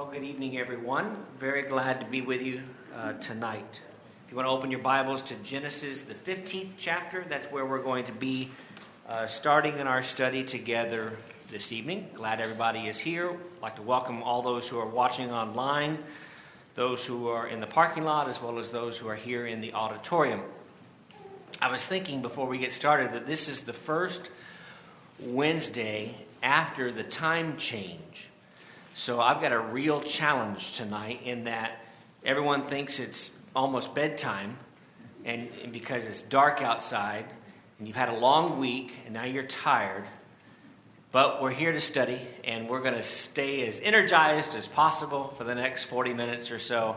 Well, good evening, everyone. Very glad to be with you uh, tonight. If you want to open your Bibles to Genesis, the 15th chapter, that's where we're going to be uh, starting in our study together this evening. Glad everybody is here. I'd like to welcome all those who are watching online, those who are in the parking lot, as well as those who are here in the auditorium. I was thinking before we get started that this is the first Wednesday after the time change. So I've got a real challenge tonight in that everyone thinks it's almost bedtime, and, and because it's dark outside, and you've had a long week, and now you're tired. But we're here to study, and we're going to stay as energized as possible for the next 40 minutes or so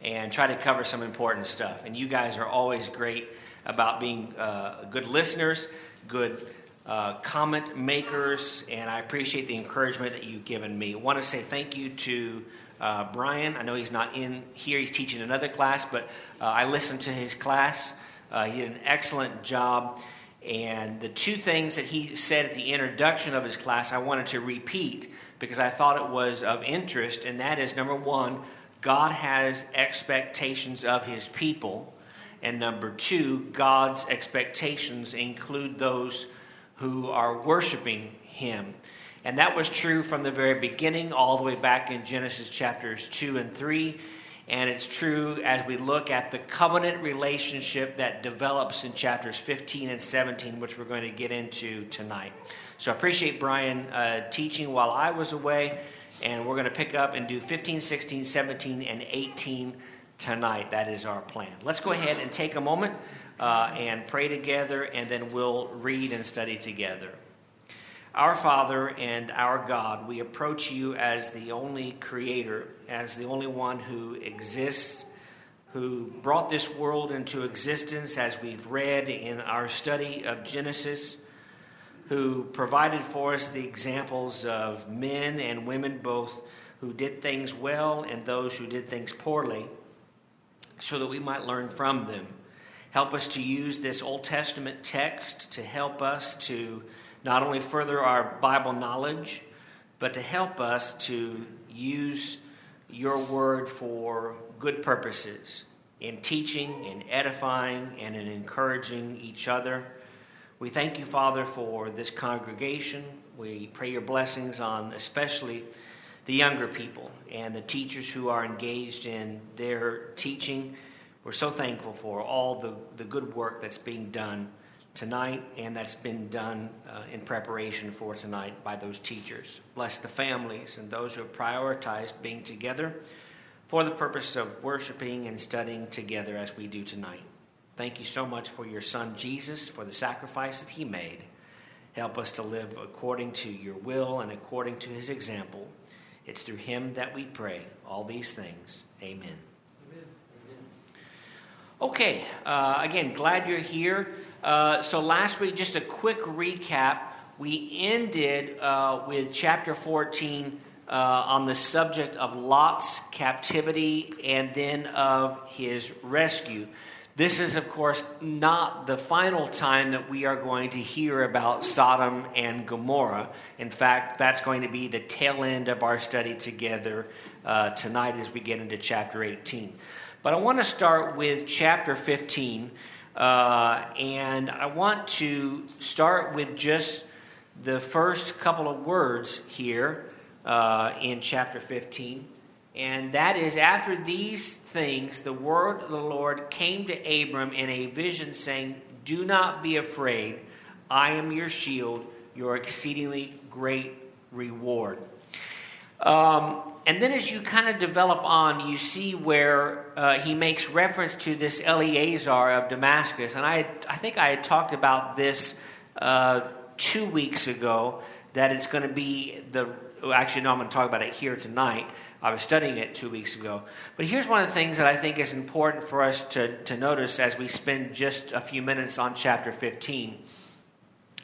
and try to cover some important stuff. And you guys are always great about being uh, good listeners, good uh, comment makers, and I appreciate the encouragement that you've given me. I want to say thank you to uh, Brian. I know he's not in here, he's teaching another class, but uh, I listened to his class. Uh, he did an excellent job. And the two things that he said at the introduction of his class, I wanted to repeat because I thought it was of interest, and that is number one, God has expectations of his people. And number two, God's expectations include those who are worshiping him. And that was true from the very beginning, all the way back in Genesis chapters 2 and 3. And it's true as we look at the covenant relationship that develops in chapters 15 and 17, which we're going to get into tonight. So I appreciate Brian uh, teaching while I was away. And we're going to pick up and do 15, 16, 17, and 18 tonight. That is our plan. Let's go ahead and take a moment uh, and pray together, and then we'll read and study together. Our Father and our God, we approach you as the only creator, as the only one who exists, who brought this world into existence, as we've read in our study of Genesis, who provided for us the examples of men and women, both who did things well and those who did things poorly, so that we might learn from them. Help us to use this Old Testament text to help us to not only further our Bible knowledge, but to help us to use your word for good purposes in teaching, in edifying, and in encouraging each other. We thank you, Father, for this congregation. We pray your blessings on especially the younger people and the teachers who are engaged in their teaching we're so thankful for all the, the good work that's being done tonight and that's been done uh, in preparation for tonight by those teachers. Bless the families and those who have prioritized being together for the purpose of worshiping and studying together as we do tonight. Thank you so much for your son Jesus, for the sacrifice that he made. Help us to live according to your will and according to his example. It's through him that we pray all these things. Amen. Okay, uh, again, glad you're here. Uh, so, last week, just a quick recap. We ended uh, with chapter 14 uh, on the subject of Lot's captivity and then of his rescue. This is, of course, not the final time that we are going to hear about Sodom and Gomorrah. In fact, that's going to be the tail end of our study together uh, tonight as we get into chapter 18. But I want to start with chapter 15, uh, and I want to start with just the first couple of words here uh, in chapter 15. And that is, after these things, the word of the Lord came to Abram in a vision, saying, Do not be afraid. I am your shield, your exceedingly great reward. Um, and then as you kind of develop on, you see where uh, he makes reference to this Eleazar of Damascus. And I, I think I had talked about this uh, two weeks ago, that it's going to be the. Actually, no, I'm going to talk about it here tonight. I was studying it two weeks ago. But here's one of the things that I think is important for us to, to notice as we spend just a few minutes on chapter 15.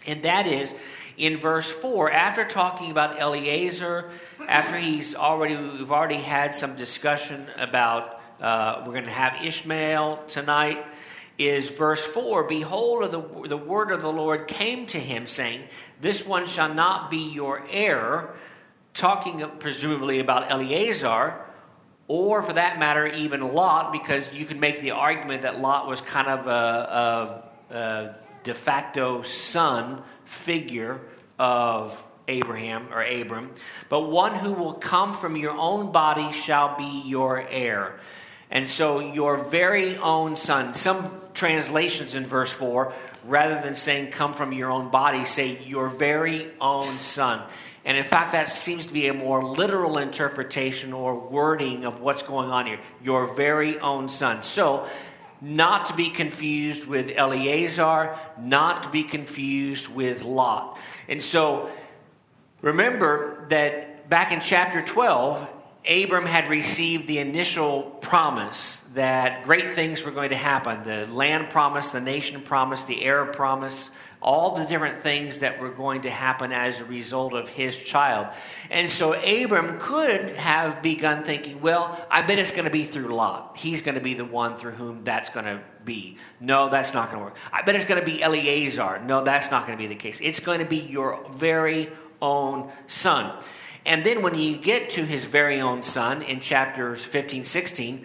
And that is in verse 4, after talking about Eliezer, after he's already, we've already had some discussion about, uh, we're going to have Ishmael tonight, is verse 4 Behold, the, the word of the Lord came to him, saying, This one shall not be your heir talking presumably about Eleazar, or for that matter, even Lot, because you can make the argument that Lot was kind of a, a, a de facto son figure of Abraham or Abram, but one who will come from your own body shall be your heir. And so, your very own son. Some translations in verse 4, rather than saying come from your own body, say your very own son. And in fact, that seems to be a more literal interpretation or wording of what's going on here. Your very own son. So, not to be confused with Eleazar, not to be confused with Lot. And so, remember that back in chapter 12, Abram had received the initial promise that great things were going to happen the land promise, the nation promise, the heir promise all the different things that were going to happen as a result of his child. And so Abram could have begun thinking, well, I bet it's going to be through Lot. He's going to be the one through whom that's going to be. No, that's not going to work. I bet it's going to be Eleazar. No, that's not going to be the case. It's going to be your very own son. And then when you get to his very own son in chapters 15, 16,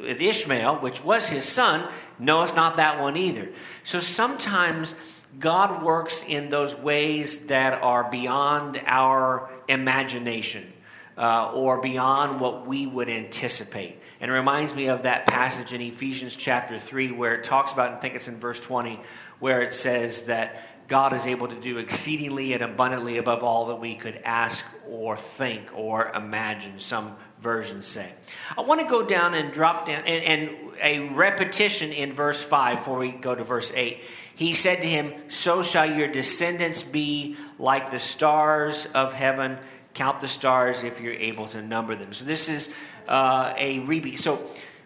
with Ishmael, which was his son, no, it's not that one either. So sometimes God works in those ways that are beyond our imagination uh, or beyond what we would anticipate. And it reminds me of that passage in Ephesians chapter 3 where it talks about, I think it's in verse 20, where it says that God is able to do exceedingly and abundantly above all that we could ask or think or imagine, some versions say. I want to go down and drop down, and, and a repetition in verse 5 before we go to verse 8. He said to him, So shall your descendants be like the stars of heaven. Count the stars if you're able to number them. So this is uh, a repeat. So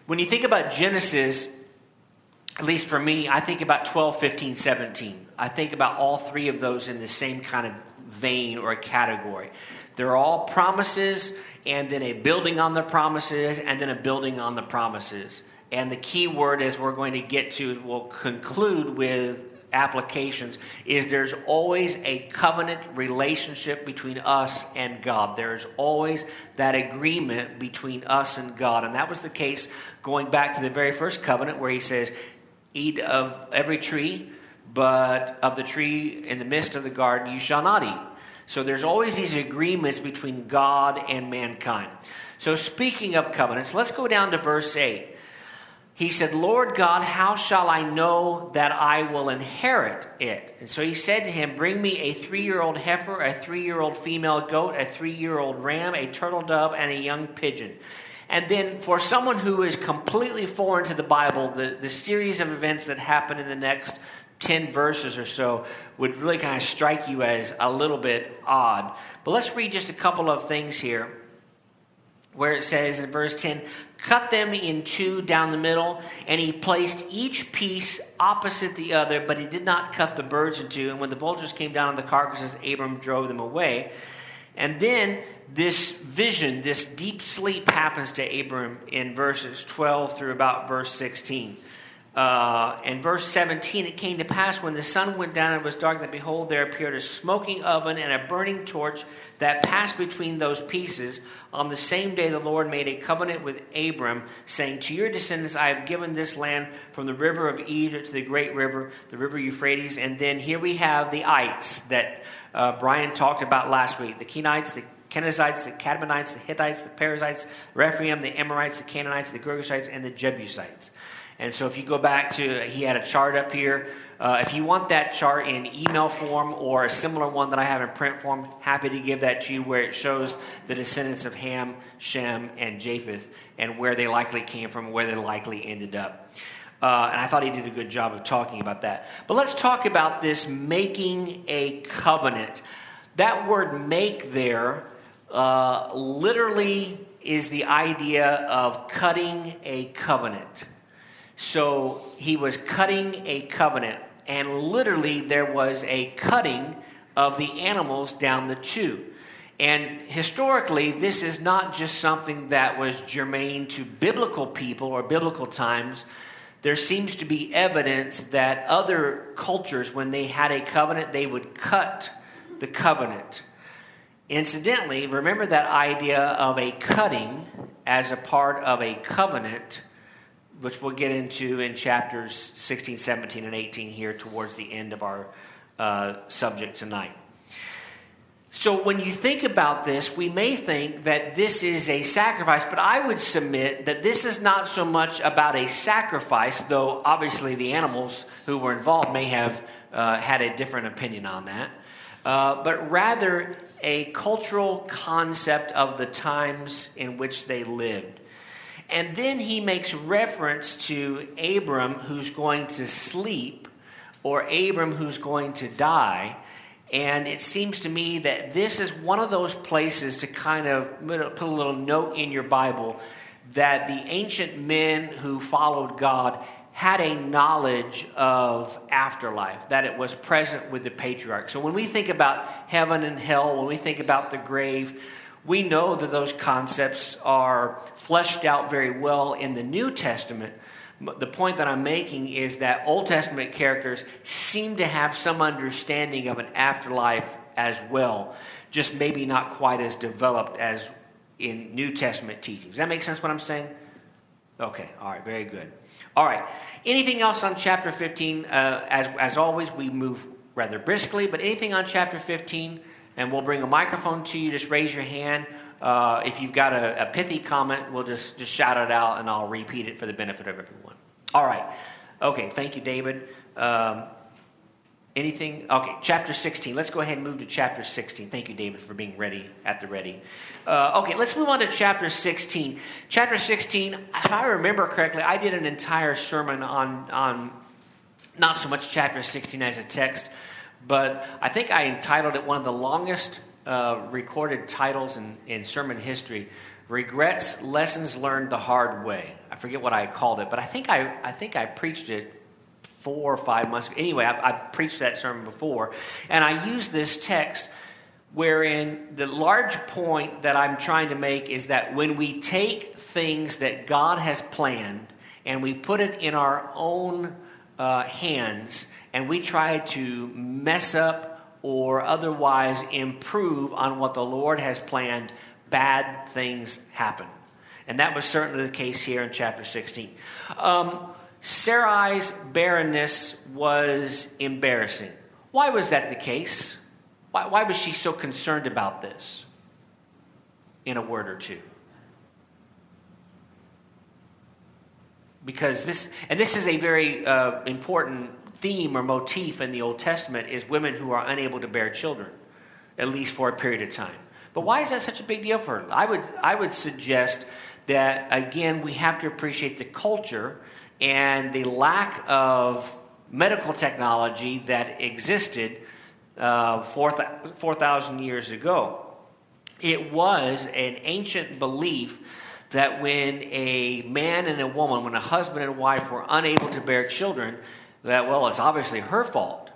when you think about Genesis, at least for me, I think about 12, 15, 17. I think about all three of those in the same kind of vein or category. They're all promises, and then a building on the promises, and then a building on the promises. And the key word, as we're going to get to, we'll conclude with applications, is there's always a covenant relationship between us and God. There's always that agreement between us and God. And that was the case going back to the very first covenant where he says, Eat of every tree, but of the tree in the midst of the garden you shall not eat. So there's always these agreements between God and mankind. So, speaking of covenants, let's go down to verse 8 he said, Lord God, how shall I know that I will inherit it? And so he said to him, Bring me a three year old heifer, a three year old female goat, a three year old ram, a turtle dove, and a young pigeon. And then, for someone who is completely foreign to the Bible, the, the series of events that happen in the next 10 verses or so would really kind of strike you as a little bit odd. But let's read just a couple of things here where it says in verse 10 cut them in two down the middle, and he placed each piece opposite the other, but he did not cut the birds in two. And when the vultures came down on the carcasses, Abram drove them away. And then this vision, this deep sleep happens to Abram in verses 12 through about verse 16. Uh, in verse 17, it came to pass when the sun went down and was dark that behold, there appeared a smoking oven and a burning torch that passed between those pieces. On the same day, the Lord made a covenant with Abram, saying, To your descendants I have given this land from the river of Egypt to the great river, the river Euphrates. And then here we have the ites that uh, Brian talked about last week the Kenites, the Kenizzites, the Cadmonites, the Hittites, the Perizzites, Rephaim, the Amorites, the Canaanites, the Girgashites, and the Jebusites. And so if you go back to, he had a chart up here. Uh, if you want that chart in email form or a similar one that I have in print form, happy to give that to you where it shows the descendants of Ham, Shem, and Japheth and where they likely came from, where they likely ended up. Uh, and I thought he did a good job of talking about that. But let's talk about this making a covenant. That word make there uh, literally is the idea of cutting a covenant. So he was cutting a covenant, and literally there was a cutting of the animals down the tube. And historically, this is not just something that was germane to biblical people or biblical times. There seems to be evidence that other cultures, when they had a covenant, they would cut the covenant. Incidentally, remember that idea of a cutting as a part of a covenant, which we'll get into in chapters 16, 17, and 18 here towards the end of our uh, subject tonight. So, when you think about this, we may think that this is a sacrifice, but I would submit that this is not so much about a sacrifice, though obviously the animals who were involved may have uh, had a different opinion on that, uh, but rather a cultural concept of the times in which they lived. And then he makes reference to Abram who's going to sleep, or Abram who's going to die. And it seems to me that this is one of those places to kind of put a little note in your Bible that the ancient men who followed God had a knowledge of afterlife, that it was present with the patriarch. So when we think about heaven and hell, when we think about the grave, we know that those concepts are fleshed out very well in the New Testament the point that I'm making is that Old Testament characters seem to have some understanding of an afterlife as well, just maybe not quite as developed as in New Testament teachings. Does that make sense what I'm saying? Okay, all right, very good. All right, anything else on chapter 15? Uh, as, as always, we move rather briskly, but anything on chapter 15? And we'll bring a microphone to you. Just raise your hand. Uh, if you've got a, a, pithy comment, we'll just, just shout it out and I'll repeat it for the benefit of everyone. All right. Okay, thank you, David. Um, anything? Okay, chapter 16. Let's go ahead and move to chapter 16. Thank you, David, for being ready at the ready. Uh, okay, let's move on to chapter 16. Chapter 16, if I remember correctly, I did an entire sermon on, on not so much chapter 16 as a text, but I think I entitled it one of the longest uh, recorded titles in, in sermon history regrets lessons learned the hard way. I forget what i called it but i think i, I think i preached it four or five months ago. Anyway I've, I've preached that sermon before and i used this text wherein the large point that i'm trying to make is that when we take things that god has planned and we put it in our own uh, hands and we try to mess up or otherwise improve on what the Lord has planned, bad things happen. And that was certainly the case here in chapter 16. Um, Sarai's barrenness was embarrassing. Why was that the case? Why, why was she so concerned about this? In a word or two. Because this, and this is a very uh, important theme or motif in the Old Testament is women who are unable to bear children, at least for a period of time. But why is that such a big deal for her? I would, I would suggest that, again, we have to appreciate the culture and the lack of medical technology that existed uh, 4,000 years ago. It was an ancient belief that when a man and a woman, when a husband and wife were unable to bear children, that, well, it's obviously her fault.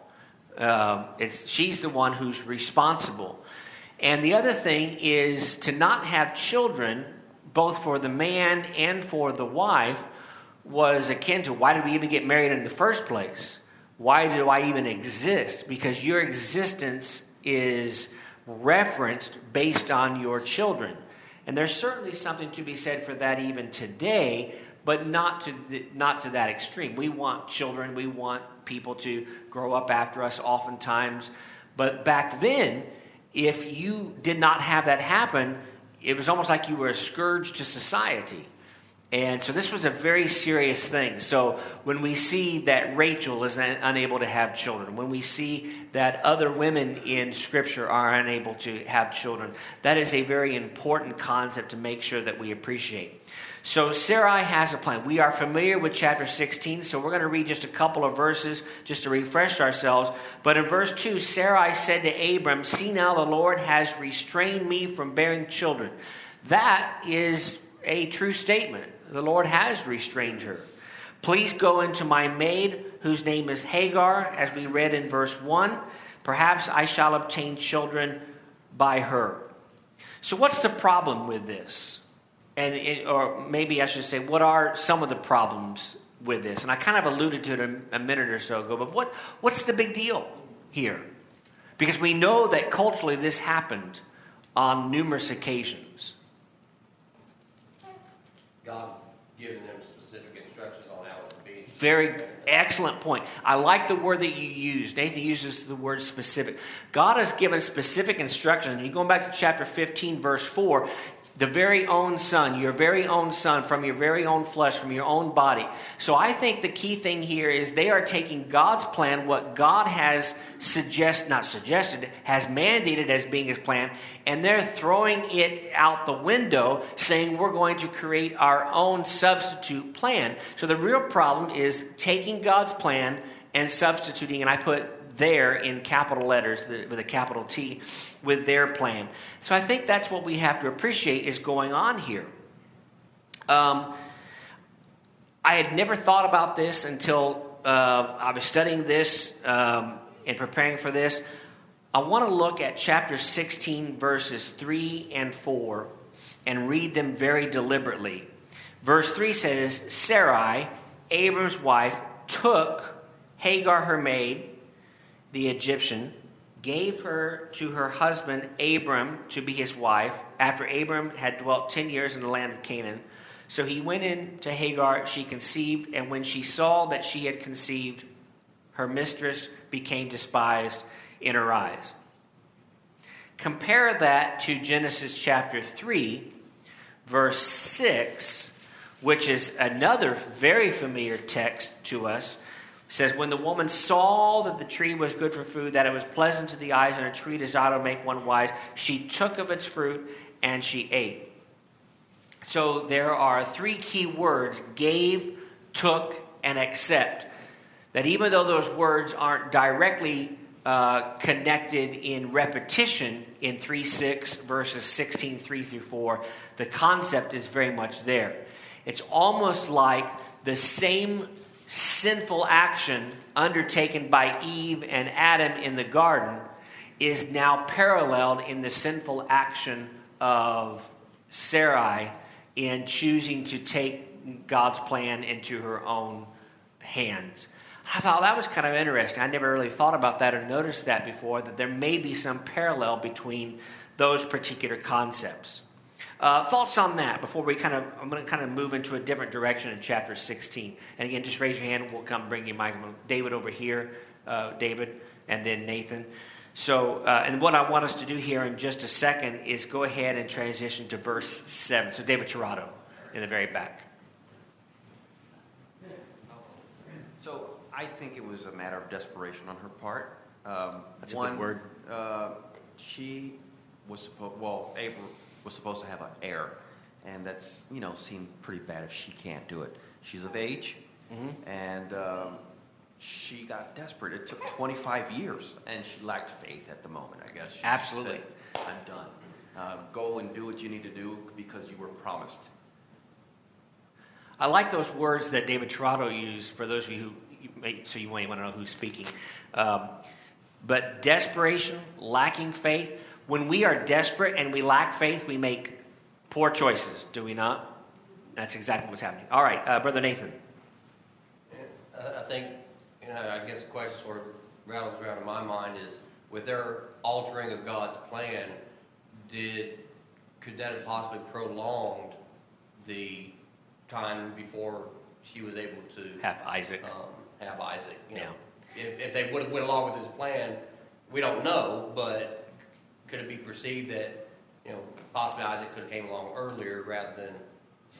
Uh, she's the one who's responsible. And the other thing is to not have children, both for the man and for the wife, was akin to why did we even get married in the first place? Why do I even exist? Because your existence is referenced based on your children. And there's certainly something to be said for that even today but not to, the, not to that extreme. We want children, we want people to grow up after us oftentimes. But back then, if you did not have that happen, it was almost like you were a scourge to society. And so this was a very serious thing. So when we see that Rachel is unable to have children, when we see that other women in Scripture are unable to have children, that is a very important concept to make sure that we appreciate. So Sarai has a plan. We are familiar with chapter 16, so we're going to read just a couple of verses just to refresh ourselves. But in verse 2, Sarai said to Abram, See now, the Lord has restrained me from bearing children. That is a true statement. The Lord has restrained her. Please go into my maid, whose name is Hagar, as we read in verse 1. Perhaps I shall obtain children by her. So, what's the problem with this? And it, or maybe I should say, what are some of the problems with this? And I kind of alluded to it a, a minute or so ago, but what, what's the big deal here? Because we know that culturally this happened on numerous occasions. God giving them specific instructions on how it would be. Very excellent point. I like the word that you use. Nathan uses the word specific. God has given specific instructions. And you going back to chapter 15, verse 4, the very own son, your very own son, from your very own flesh, from your own body. So I think the key thing here is they are taking God's plan, what God has suggest not suggested, has mandated as being his plan, and they're throwing it out the window, saying we're going to create our own substitute plan. So the real problem is taking God's plan and substituting, and I put there in capital letters with a capital T with their plan. So I think that's what we have to appreciate is going on here. Um, I had never thought about this until uh, I was studying this um, and preparing for this. I want to look at chapter 16, verses 3 and 4, and read them very deliberately. Verse 3 says Sarai, Abram's wife, took Hagar, her maid, the Egyptian, gave her to her husband Abram to be his wife, after Abram had dwelt ten years in the land of Canaan. So he went in to Hagar, she conceived, and when she saw that she had conceived, her mistress became despised in her eyes. Compare that to Genesis chapter 3, verse 6, which is another very familiar text to us says, When the woman saw that the tree was good for food, that it was pleasant to the eyes, and a tree desired to make one wise, she took of its fruit and she ate. So there are three key words gave, took, and accept. That even though those words aren't directly uh, connected in repetition in 3 6 verses 16 3 through 4, the concept is very much there. It's almost like the same sinful action undertaken by Eve and Adam in the garden is now paralleled in the sinful action of Sarai in choosing to take God's plan into her own hands. I thought that was kind of interesting. I never really thought about that or noticed that before, that there may be some parallel between those particular concepts. Uh, thoughts on that before we kind of, I'm going to kind of move into a different direction in chapter 16. And again, just raise your hand. We'll come bring you Mike. David over here, uh, David, and then Nathan. So, uh, and what I want us to do here in just a second is go ahead and transition to verse 7. So, David Tirado in the very back. So, I think it was a matter of desperation on her part. Um, That's a one, good word. Uh, she was supposed, well, Abram was supposed to have an heir, and that's you know seemed pretty bad if she can't do it. She's of age, Mm-hmm. and um, she got desperate. It took 25 years, and she lacked faith at the moment. I guess. She Absolutely. said, I'm done. Uh, go and do what you need to do because you were promised. I like those words that David Tirado used for those of you who, you may, so you may want to know who's speaking. Um, but desperation, lacking faith, when we are desperate and we lack faith, we make poor choices, do we not? That's exactly what's happening. All right, uh, Brother Nathan. I think, you know, I guess the question sort of rattles around in my mind is, with their altering of God's plan, did could that have possibly prolonged the time before she was able to Have Isaac. um, have Isaac? You know, if if they would have went along with his plan, we don't know, but could it be perceived that you know possibly Isaac could have came along earlier rather than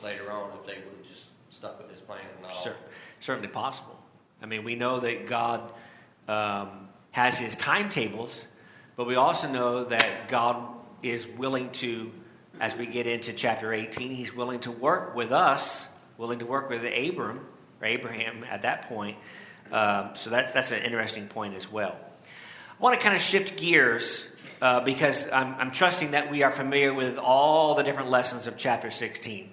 later on if they would have just stuck with his plan and all? Cer- certainly possible. I mean, we know that God um, has his timetables, but we also know that God is willing to, as we get into chapter 18, he's willing to work with us, willing to work with Abram, or Abraham at that point. Um, so that's, that's an interesting point as well. I want to kind of shift gears uh, because I'm, I'm, trusting that we are familiar with all the different lessons of chapter 16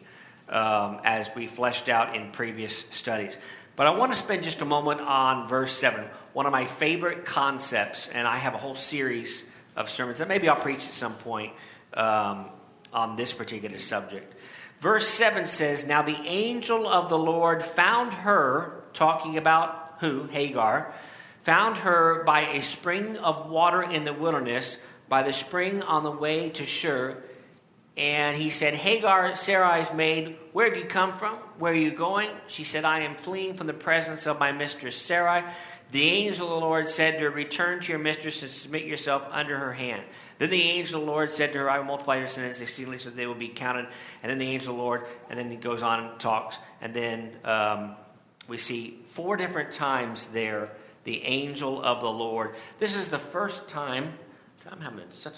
um, as we fleshed out in previous studies. But I want to spend just a moment on verse 7, one of my favorite concepts, and I have a whole series of sermons that maybe I'll preach at some point um, on this particular subject. Verse 7 says, Now the angel of the Lord found her, talking about who? Hagar, found her by a spring of water in the wilderness by the spring on the way to Shur. And he said, Hagar, Sarai's maid, where have you come from? Where are you going? She said, I am fleeing from the presence of my mistress Sarai. The angel of the Lord said to her, Return to your mistress and submit yourself under her hand. Then the angel of the Lord said to her, I will multiply your descendants exceedingly so they will be counted. And then the angel of the Lord, and then he goes on and talks. And then um, we see four different times there the angel of the Lord. This is the first time, I'm having such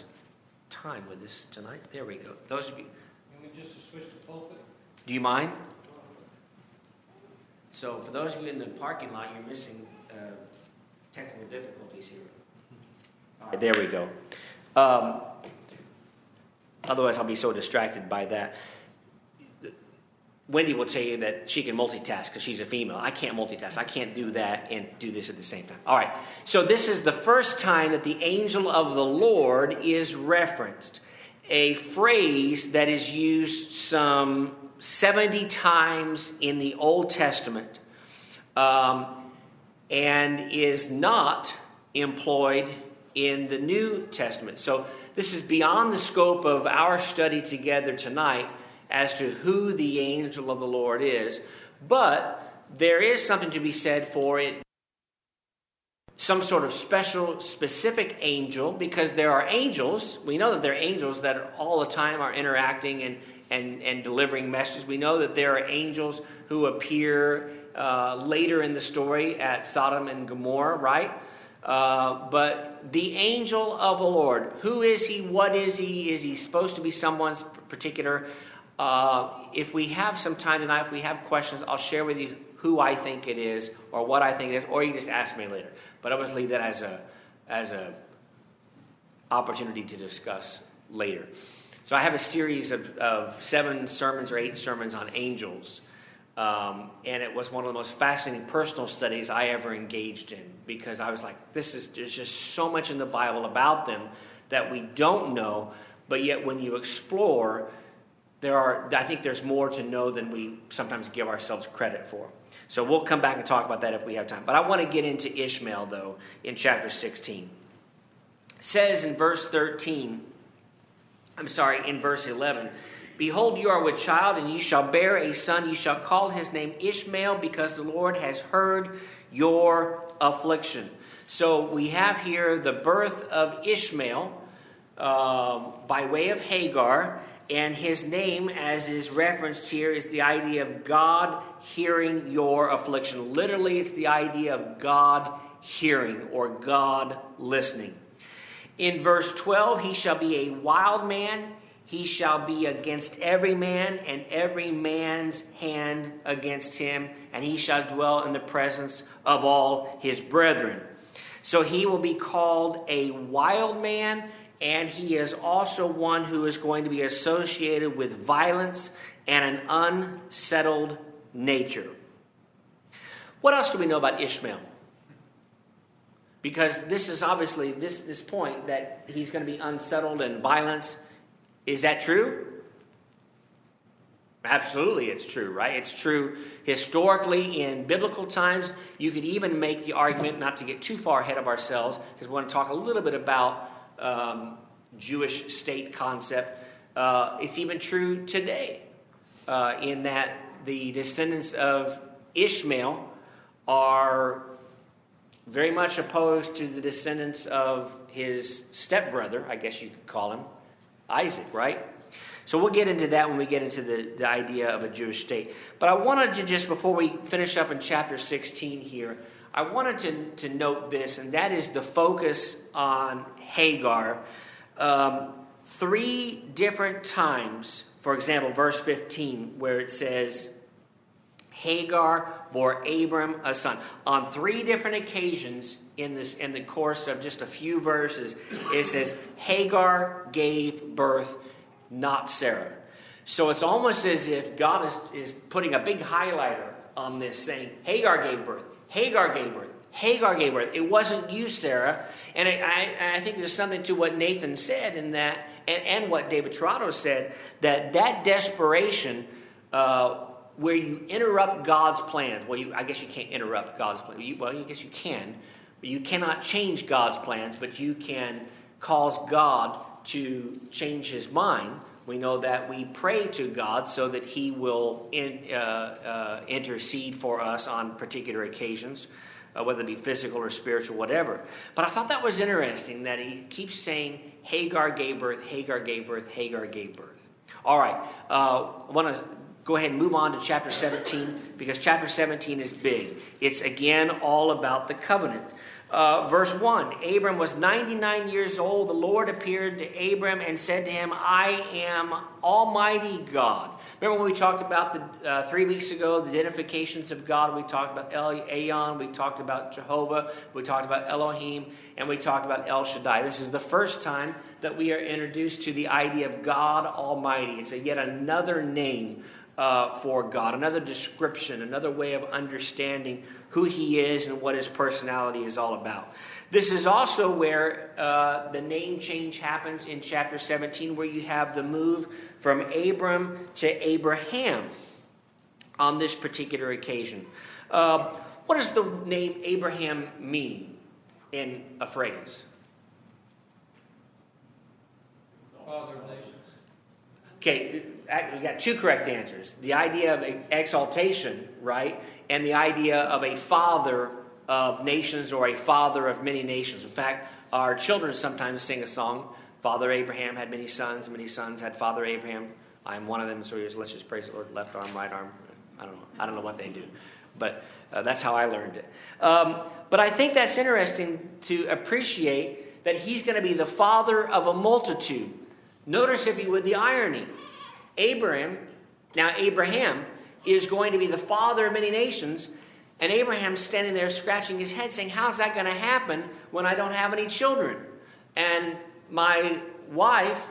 time with this tonight. There we go. Those of you. Can we just switch to pulpit? Do you mind? So, for those of you in the parking lot, you're missing uh, technical difficulties here. Right, there we go. Um, otherwise, I'll be so distracted by that. Wendy will tell you that she can multitask because she's a female. I can't multitask. I can't do that and do this at the same time. All right. So, this is the first time that the angel of the Lord is referenced. A phrase that is used some 70 times in the Old Testament um, and is not employed in the New Testament. So, this is beyond the scope of our study together tonight as to who the angel of the Lord is, but there is something to be said for it. Some sort of special, specific angel, because there are angels. We know that there are angels that all the time are interacting and, and, and delivering messages. We know that there are angels who appear uh, later in the story at Sodom and Gomorrah, right? Uh, but the angel of the Lord, who is he? What is he? Is he supposed to be someone's particular uh, if we have some time tonight, if we have questions, I'll share with you who I think it is or what I think it is, or you just ask me later. But I always leave that as a as a opportunity to discuss later. So I have a series of, of seven sermons or eight sermons on angels. Um, and it was one of the most fascinating personal studies I ever engaged in because I was like, this is there's just so much in the Bible about them that we don't know, but yet when you explore, there are, I think there's more to know than we sometimes give ourselves credit for. So we'll come back and talk about that if we have time. But I want to get into Ishmael, though, in chapter 16. It says in verse 13, I'm sorry, in verse 11, Behold, you are with child, and you shall bear a son. You shall call his name Ishmael, because the Lord has heard your affliction. So we have here the birth of Ishmael uh, by way of Hagar. And his name, as is referenced here, is the idea of God hearing your affliction. Literally, it's the idea of God hearing or God listening. In verse 12, he shall be a wild man. He shall be against every man, and every man's hand against him, and he shall dwell in the presence of all his brethren. So he will be called a wild man and he is also one who is going to be associated with violence and an unsettled nature. What else do we know about Ishmael? Because this is obviously this, this point that he's going to be unsettled and violence. Is that true? Absolutely, it's true, right? It's true historically in biblical times. You could even make the argument, not to get too far ahead of ourselves, because we want to talk a little bit about um, Jewish state concept. Uh, it's even true today, uh, in that the descendants of Ishmael are very much opposed to the descendants of his stepbrother, I guess you could call him, Isaac, right? So we'll get into that when we get into the, the idea of a Jewish state. But I wanted to just, before we finish up in chapter 16 here, I wanted to, to note this, and that is the focus on Hagar. Um, three different times, for example, verse 15, where it says, Hagar bore Abram a son. On three different occasions in this in the course of just a few verses, it says Hagar gave birth, not Sarah. So it's almost as if God is, is putting a big highlighter on this, saying, Hagar gave birth, Hagar gave birth, Hagar gave birth. It wasn't you, Sarah. And I, I, I, think there's something to what Nathan said in that, and, and what David Tirado said, that that desperation uh, where you interrupt God's plans, well, you, I guess you can't interrupt God's plans. Well, I guess you can, but you cannot change God's plans, but you can cause God to change his mind. We know that we pray to God so that he will in, uh, uh, intercede for us on particular occasions, uh, whether it be physical or spiritual, whatever. But I thought that was interesting that he keeps saying, Hagar gave birth, Hagar gave birth, Hagar gave birth. All right, uh, I want to go ahead and move on to chapter 17 because chapter 17 is big. It's again all about the covenant. Uh, verse 1 Abram was 99 years old. The Lord appeared to Abram and said to him, I am Almighty God. Remember when we talked about the uh, three weeks ago the identifications of God? We talked about El Elyon, we talked about Jehovah, we talked about Elohim, and we talked about El Shaddai. This is the first time that we are introduced to the idea of God Almighty. It's a yet another name uh, for God, another description, another way of understanding who He is and what His personality is all about. This is also where uh, the name change happens in chapter 17, where you have the move from Abram to Abraham on this particular occasion. Uh, what does the name Abraham mean in a phrase? Father of nations. Okay, we got two correct answers. The idea of exaltation, right? And the idea of a father of nations or a father of many nations. In fact, our children sometimes sing a song Father Abraham had many sons, many sons had Father Abraham. I'm one of them, so let's just praise the Lord. Left arm, right arm. I don't know. I don't know what they do. But uh, that's how I learned it. Um, but I think that's interesting to appreciate that he's going to be the father of a multitude. Notice, if you would, the irony. Abraham, now Abraham, is going to be the father of many nations, and Abraham's standing there scratching his head saying, How's that going to happen when I don't have any children? And my wife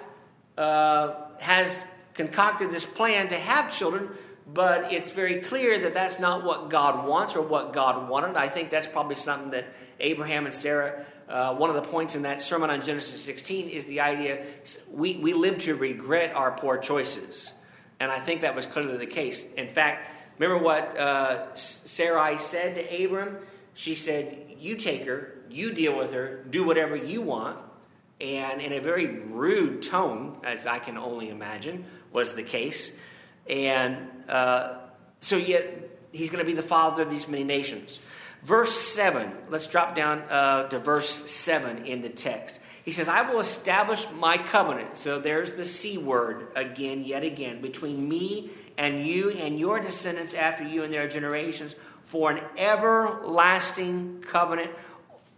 uh, has concocted this plan to have children, but it's very clear that that's not what God wants or what God wanted. I think that's probably something that Abraham and Sarah, uh, one of the points in that sermon on Genesis 16 is the idea we, we live to regret our poor choices. And I think that was clearly the case. In fact, remember what uh, Sarai said to Abram? She said, You take her, you deal with her, do whatever you want. And in a very rude tone, as I can only imagine, was the case. And uh, so, yet, he's going to be the father of these many nations. Verse 7, let's drop down uh, to verse 7 in the text. He says, I will establish my covenant. So there's the C word again, yet again, between me and you and your descendants after you and their generations for an everlasting covenant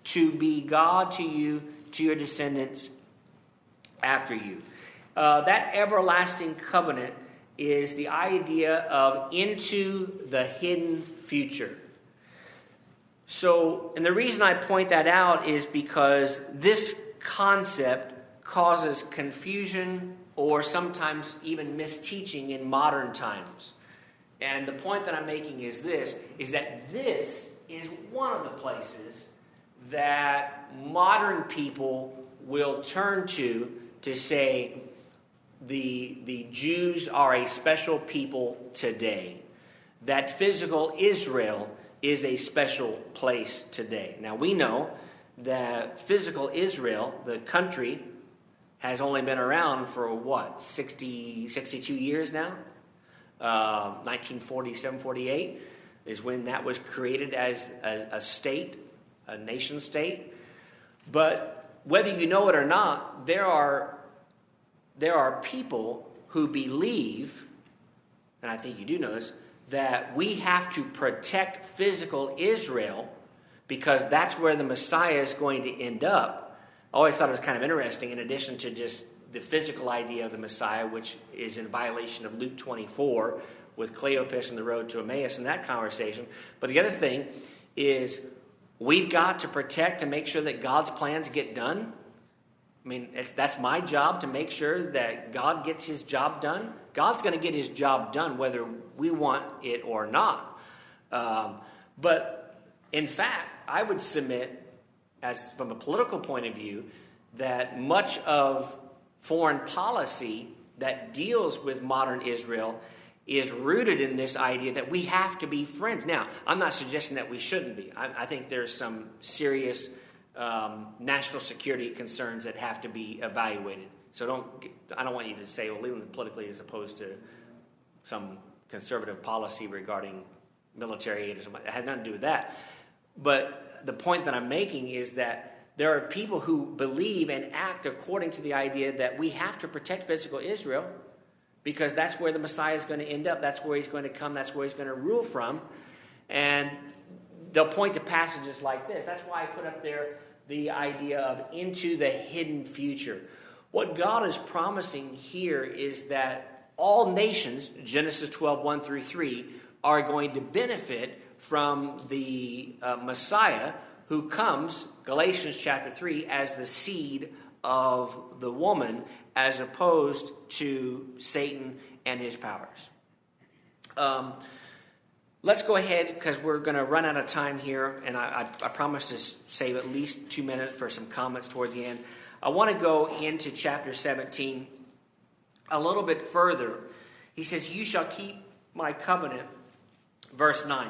to be God to you, to your descendants after you. Uh, that everlasting covenant is the idea of into the hidden future. So, and the reason I point that out is because this concept causes confusion or sometimes even misteaching in modern times. And the point that I'm making is this is that this is one of the places that modern people will turn to to say the, the Jews are a special people today, that physical Israel is a special place today. Now, we know that physical Israel, the country, has only been around for what, 60, 62 years now? Uh, 1947 48 is when that was created as a, a state, a nation state. But whether you know it or not, there are there are people who believe, and I think you do know this, that we have to protect physical Israel because that's where the Messiah is going to end up. I always thought it was kind of interesting, in addition to just the physical idea of the Messiah, which is in violation of Luke 24 with Cleopas and the road to Emmaus in that conversation. But the other thing is we've got to protect and make sure that God's plans get done. I mean, that's my job to make sure that God gets his job done. God's going to get his job done whether we want it or not. Um, but in fact, I would submit, as from a political point of view, that much of foreign policy that deals with modern Israel is rooted in this idea that we have to be friends. Now, I'm not suggesting that we shouldn't be. I, I think there's some serious um, national security concerns that have to be evaluated. So don't, I don't want you to say, well, Leland politically as opposed to some conservative policy regarding military aid or something. It had nothing to do with that. But the point that I'm making is that there are people who believe and act according to the idea that we have to protect physical Israel because that's where the Messiah is going to end up. That's where he's going to come. That's where he's going to rule from. And they'll point to passages like this. That's why I put up there the idea of into the hidden future. What God is promising here is that all nations, Genesis 12, 1 through 3, are going to benefit from the uh, Messiah who comes, Galatians chapter 3, as the seed of the woman as opposed to Satan and his powers. Um, let's go ahead because we're going to run out of time here, and I, I, I promise to save at least two minutes for some comments toward the end. I want to go into chapter 17 a little bit further. He says, You shall keep my covenant, verse 9.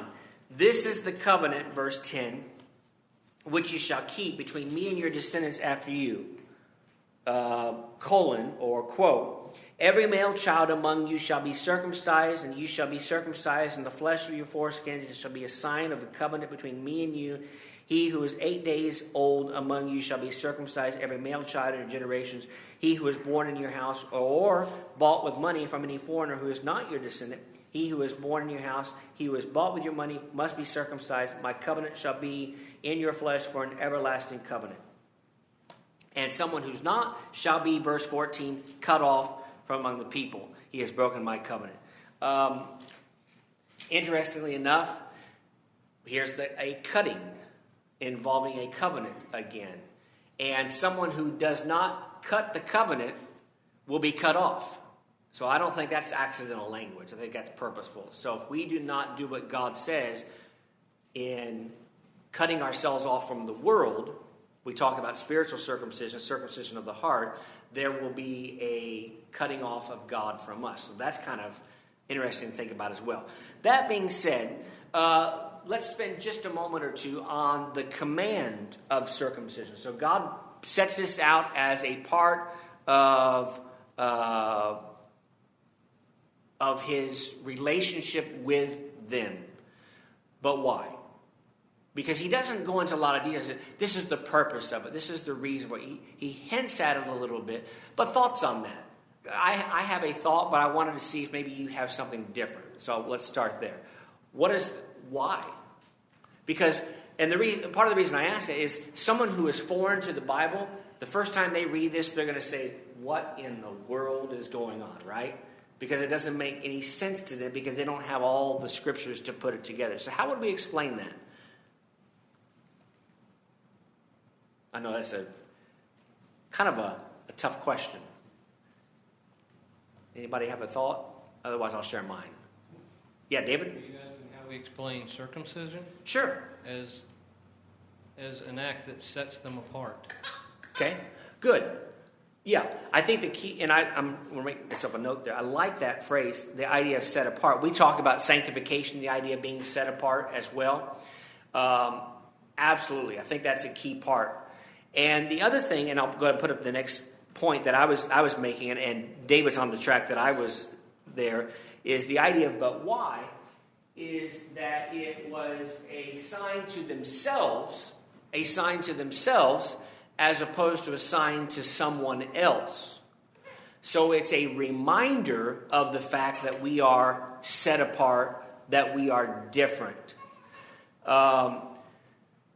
This is the covenant, verse 10, which you shall keep between me and your descendants after you uh, colon or quote every male child among you shall be circumcised and you shall be circumcised in the flesh of your foreskins shall be a sign of the covenant between me and you. He who is eight days old among you shall be circumcised every male child in your generations. He who is born in your house or bought with money from any foreigner who is not your descendant he who is born in your house he who is bought with your money must be circumcised. My covenant shall be in your flesh for an everlasting covenant and someone who's not shall be, verse 14, cut off from among the people. He has broken my covenant. Um, interestingly enough, here's the, a cutting involving a covenant again. And someone who does not cut the covenant will be cut off. So I don't think that's accidental language. I think that's purposeful. So if we do not do what God says in cutting ourselves off from the world, we talk about spiritual circumcision, circumcision of the heart, there will be a cutting off of God from us. So that's kind of interesting to think about as well. That being said, uh, let's spend just a moment or two on the command of circumcision. So God sets this out as a part of. Uh, of his relationship with them. But why? Because he doesn't go into a lot of details. This is the purpose of it. This is the reason why he, he hints at it a little bit. But thoughts on that? I, I have a thought, but I wanted to see if maybe you have something different. So let's start there. What is why? Because and the reason, part of the reason I ask it is someone who is foreign to the Bible. The first time they read this, they're going to say, "What in the world is going on?" Right? Because it doesn't make any sense to them because they don't have all the scriptures to put it together. So how would we explain that? I know that's a kind of a, a tough question. Anybody have a thought? Otherwise, I'll share mine. Yeah, David? Are you asking how we explain circumcision? Sure. As, as an act that sets them apart. Okay, good. Yeah, I think the key, and I, am going to make myself a note there. I like that phrase, the idea of set apart. We talk about sanctification, the idea of being set apart as well. Um, absolutely, I think that's a key part. And the other thing, and I'll go ahead and put up the next point that I was I was making, and, and David's on the track that I was there, is the idea of but why is that it was a sign to themselves, a sign to themselves, as opposed to a sign to someone else. So it's a reminder of the fact that we are set apart, that we are different. Um,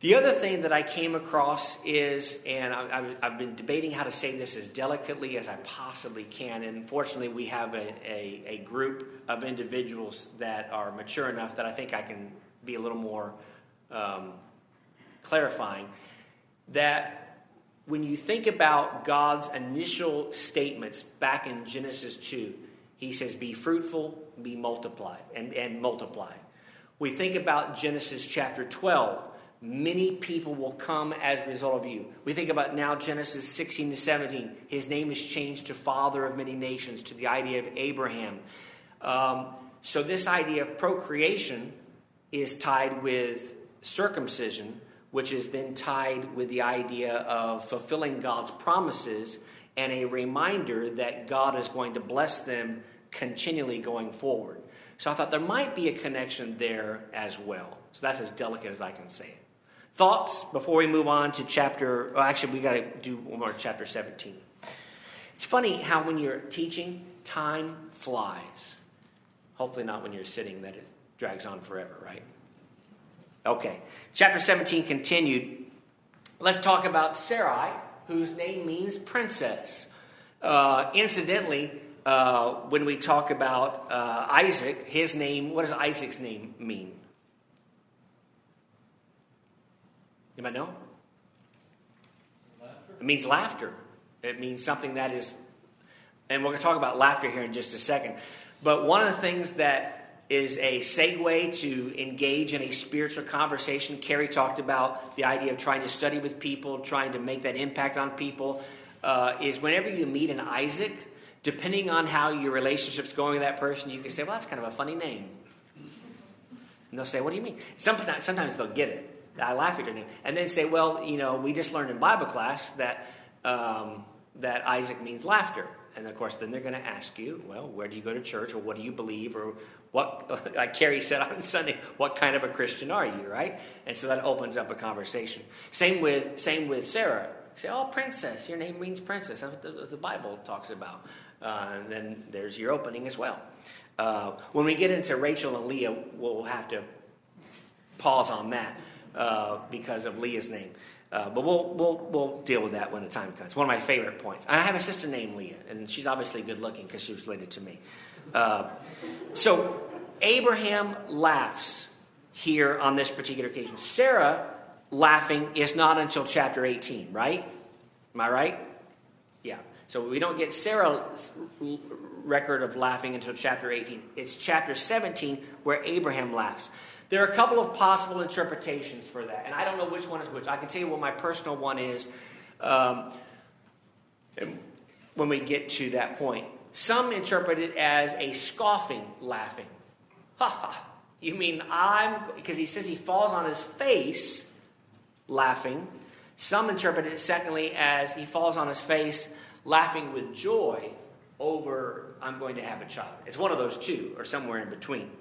the other thing that I came across is, and I, have been debating how to say this as delicately as I possibly can, and fortunately, we have a, a, a, group of individuals that are mature enough that I think I can be a little more um, clarifying. That when you think about God's initial statements back in Genesis 2, He says, Be fruitful, be multiplied, and, and multiply. We think about Genesis chapter 12 Many people will come as a result of you. We think about now Genesis 16 to 17. His name is changed to Father of many nations, to the idea of Abraham. Um, so, this idea of procreation is tied with circumcision, which is then tied with the idea of fulfilling God's promises and a reminder that God is going to bless them continually going forward. So I thought there might be a connection there as well. So that's as delicate as I can say it. Thoughts before we move on to chapter, well, actually, we got to do one more, chapter 17. It's funny how when you're teaching, time flies. Hopefully, not when you're sitting, that it drags on forever, right? Okay. Chapter 17 continued. Let's talk about Sarai, whose name means princess. Uh, incidentally, uh, when we talk about uh, Isaac, his name, what does Isaac's name mean? Anybody know? Laughter? It means laughter. It means something that is, and we're going to talk about laughter here in just a second. But one of the things that is a segue to engage in a spiritual conversation. Carrie talked about the idea of trying to study with people, trying to make that impact on people. Uh, is whenever you meet an Isaac, depending on how your relationship's going with that person, you can say, "Well, that's kind of a funny name." And they'll say, "What do you mean?" Sometimes, sometimes they'll get it. I laugh at your name, and then say, "Well, you know, we just learned in Bible class that um, that Isaac means laughter." And of course, then they're going to ask you, "Well, where do you go to church, or what do you believe, or what?" Like Carrie said on Sunday, "What kind of a Christian are you?" Right? And so that opens up a conversation. Same with same with Sarah. Say, "Oh, princess, your name means princess." That's what the, the Bible talks about. Uh, and then there's your opening as well. Uh, when we get into Rachel and Leah, we'll have to pause on that uh, because of Leah's name. Uh, but we'll, we'll, we'll deal with that when the time comes. One of my favorite points. And I have a sister named Leah, and she's obviously good looking because she was related to me. Uh, so Abraham laughs here on this particular occasion. Sarah laughing is not until chapter 18, right? Am I right? Yeah. So we don't get Sarah's record of laughing until chapter 18. It's chapter 17 where Abraham laughs. There are a couple of possible interpretations for that, and I don't know which one is which. I can tell you what my personal one is um, when we get to that point. Some interpret it as a scoffing laughing. Ha ha. You mean I'm, because he says he falls on his face laughing. Some interpret it, secondly, as he falls on his face laughing with joy over I'm going to have a child. It's one of those two, or somewhere in between.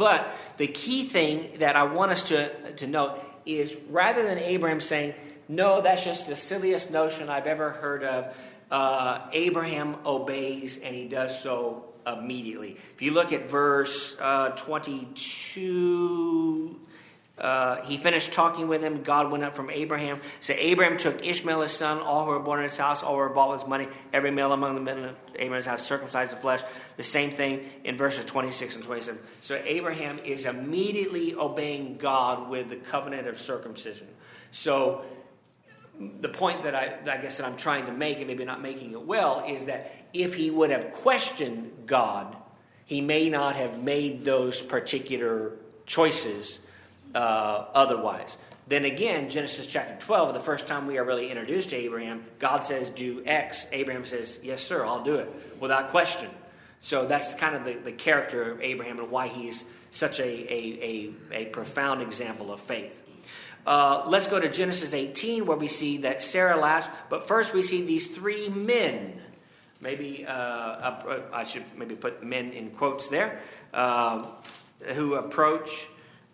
But the key thing that I want us to, to note is rather than Abraham saying, No, that's just the silliest notion I've ever heard of, uh, Abraham obeys and he does so immediately. If you look at verse uh, 22, uh, he finished talking with him. God went up from Abraham. So Abraham took Ishmael his son, all who were born in his house, all who were bought with money, every male among the men of Abraham's house circumcised the flesh. The same thing in verses 26 and 27. So Abraham is immediately obeying God with the covenant of circumcision. So the point that I, I guess that I'm trying to make, and maybe not making it well, is that if he would have questioned God, he may not have made those particular choices uh, otherwise. Then again, Genesis chapter 12, the first time we are really introduced to Abraham, God says, Do X. Abraham says, Yes, sir, I'll do it without question. So that's kind of the, the character of Abraham and why he's such a, a, a, a profound example of faith. Uh, let's go to Genesis 18, where we see that Sarah laughs, but first we see these three men. Maybe uh, I should maybe put men in quotes there, uh, who approach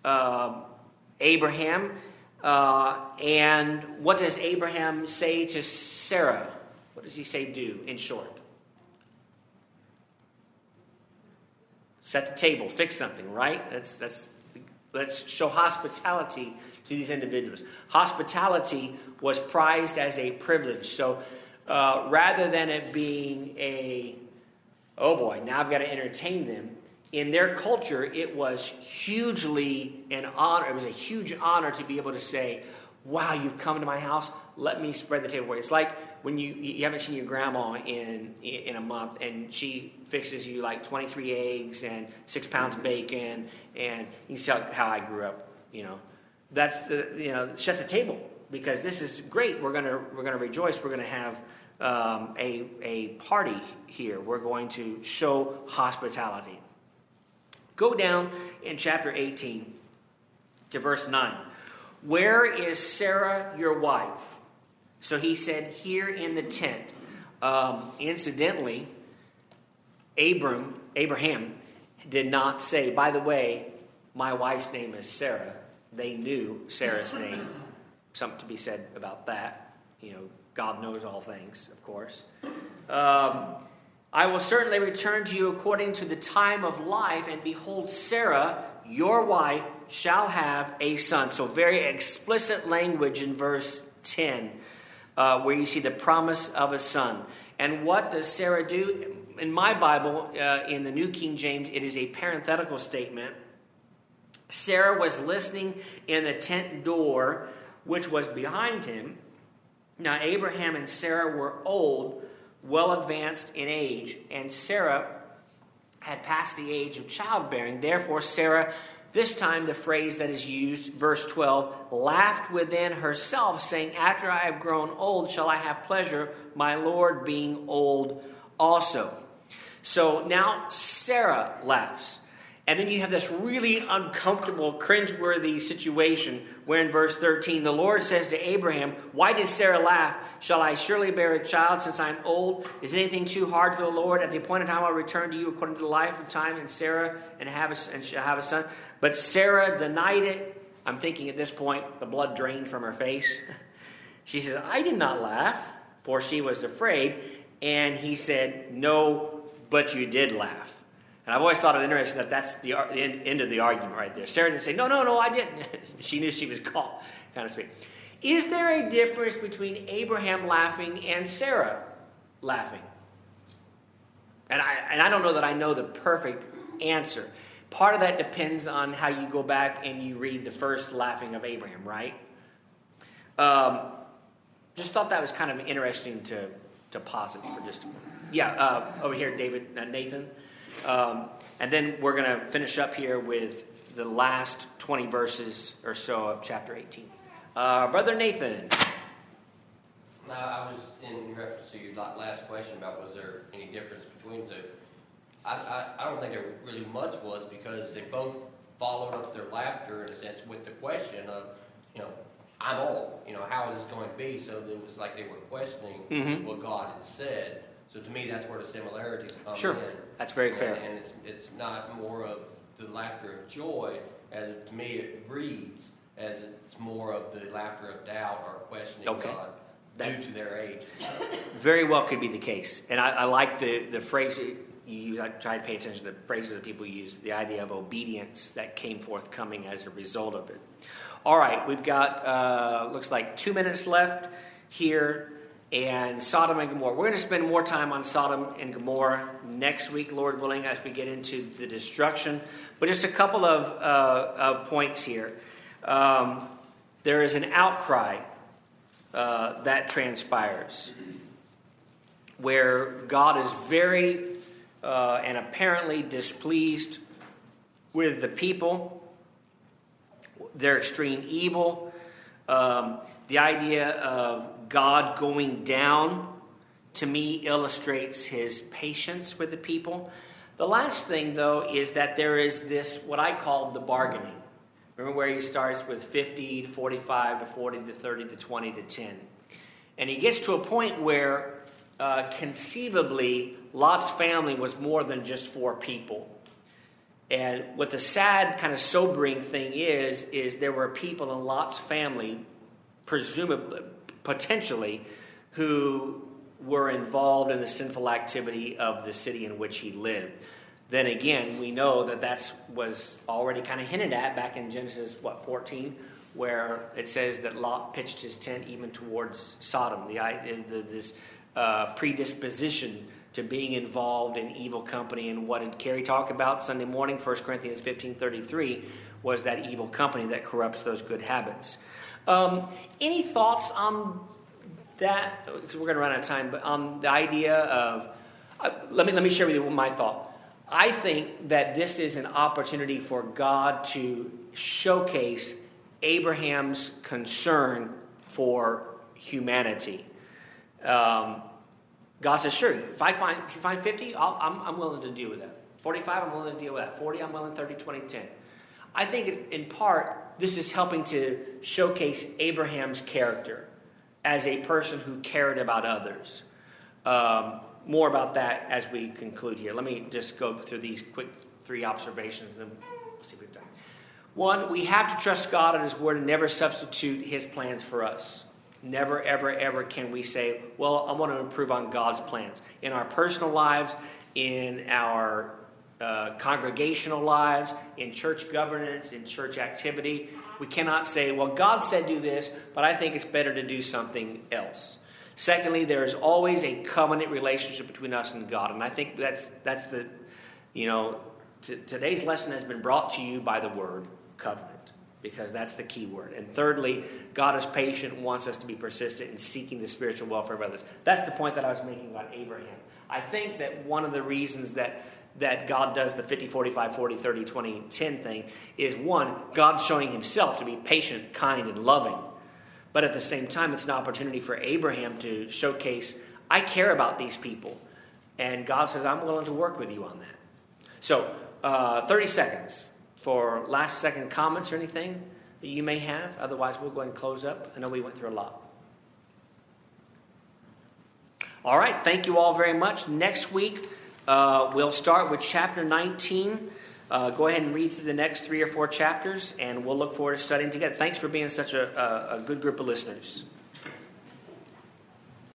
uh, Abraham. Uh, and what does Abraham say to Sarah? What does he say do, in short? Set the table, fix something, right? That's, that's, let's show hospitality to these individuals. Hospitality was prized as a privilege. So uh, rather than it being a, oh boy, now I've got to entertain them, in their culture, it was hugely an honor. It was a huge honor to be able to say, "Wow, you've come to my house. Let me spread the table for you." It's like when you you haven't seen your grandma in in a month, and she fixes you like twenty three eggs and six pounds of bacon, and you see how, I grew up. You know, that's the you know shut the table because this is great. We're gonna we're gonna rejoice. We're gonna have um, a a party here. We're going to show hospitality. Go down in chapter 18 to verse 9. Where is Sarah, your wife? So he said, Here in the tent. Um, incidentally, Abram, Abraham did not say, By the way, my wife's name is Sarah. They knew Sarah's name. Something to be said about that. You know, God knows all things, of course. Um, I will certainly return to you according to the time of life, and behold, Sarah, your wife, shall have a son. So, very explicit language in verse 10, uh, where you see the promise of a son. And what does Sarah do? In my Bible, uh, in the New King James, it is a parenthetical statement. Sarah was listening in the tent door, which was behind him. Now, Abraham and Sarah were old, well advanced in age, and Sarah had passed the age of childbearing. Therefore, Sarah this time, the phrase that is used, verse 12, laughed within herself, saying, After I have grown old, shall I have pleasure, my Lord being old also. So now Sarah laughs. And then you have this really uncomfortable, cringeworthy situation where in verse 13 the Lord says to Abraham, Why did Sarah laugh? Shall I surely bear a child since I'm old? Is anything too hard for the Lord? At the appointed time I'll return to you according to the life of time and Sarah and have a, and shall have a son. But Sarah denied it. I'm thinking at this point the blood drained from her face. She says, I did not laugh, for she was afraid. And he said, No, but you did laugh. And I've always thought it interesting that that's the, the end of the argument right there. Sarah didn't say, no, no, no, I didn't. she knew she was caught, kind of speak. Is there a difference between Abraham laughing and Sarah laughing? And I, and I don't know that I know the perfect answer. Part of that depends on how you go back and you read the first laughing of Abraham, right? Um, just thought that was kind of interesting to, to posit for just. Yeah, uh, over here, David, uh, Nathan. Um, and then we're going to finish up here with the last 20 verses or so of chapter 18. Uh, Brother Nathan. No, I was in reference to your last question about was there any difference between the two. I, I, I don't think there really much was because they both followed up their laughter in a sense with the question of, you know, I'm old. You know, how is this going to be? So it was like they were questioning Mhm. what God had said. So to me, that's where the similarities come in. Sure. in. That's very And- fair. And it's, it's not more of the laughter of joy, as to me it reads, as it's more of the laughter of doubt or questioning Okay. God That- due to their age. Very well could be the case. And I, I like the, the phrase you use. I try to pay attention to the phrases that people use, the idea of obedience that came forth coming as a result of it. All right, we've got, uh, looks like two minutes left here. And Sodom and Gomorrah. We're going to spend more time on Sodom and Gomorrah next week, Lord willing, as we get into the destruction. But just a couple of, uh, of points here. Um, there is an outcry uh, that transpires where God is very uh, and apparently displeased with the people, their extreme evil, um, the idea of God going down to me illustrates his patience with the people. The last thing, though, is that there is this, what I call the bargaining. Remember where he starts with 50 to 45 to 40 to 30 to 20 to 10. And he gets to a point where uh, conceivably Lot's family was more than just four people. And what the sad, kind of sobering thing is, is there were people in Lot's family, presumably, potentially, who were involved in the sinful activity of the city in which he lived. Then again, we know that that was already kind of hinted at back in Genesis, what, 14, where it says that Lot pitched his tent even towards Sodom. The, the this uh, predisposition to being involved in evil company, and what did Carrie talk about Sunday morning, 1 Corinthians 15:33, was that evil company that corrupts those good habits. Um, any thoughts on that? Because we're going to run out of time, but on the idea of uh, let me let me share with you my thought. I think that this is an opportunity for God to showcase Abraham's concern for humanity. Um, God says, "Sure, if I find if you find 50, I'll, I'm, I'm willing to deal with that. 45, I'm willing to deal with that. 40, I'm willing. 30, 20, 10." I think in part, this is helping to showcase Abraham's character as a person who cared about others. Um, more about that as we conclude here. Let me just go through these quick three observations and then we'll see if we've done. One, we have to trust God and His Word and never substitute His plans for us. Never, ever, ever can we say, well, I want to improve on God's plans. In our personal lives, in our uh, congregational lives, in church governance, in church activity, we cannot say, well, God said do this, but I think it's better to do something else. Secondly, there is always a covenant relationship between us and God. And I think that's, that's the, you know, t- today's lesson has been brought to you by the word covenant because that's the key word. And thirdly, God is patient wants us to be persistent in seeking the spiritual welfare of others. That's the point that I was making about Abraham. I think that one of the reasons that that God does the 50, 45, 40, 30, 20, 10 thing is one, God showing himself to be patient, kind, and loving. But at the same time, it's an opportunity for Abraham to showcase, I care about these people. And God says, I'm willing to work with you on that. So, uh, 30 seconds for last second comments or anything that you may have. Otherwise, we'll go and close up. I know we went through a lot. All right, thank you all very much. Next week, uh, we'll start with chapter 19. Uh, go ahead and read through the next three or four chapters, and we'll look forward to studying together. Thanks for being such a, a, a good group of listeners.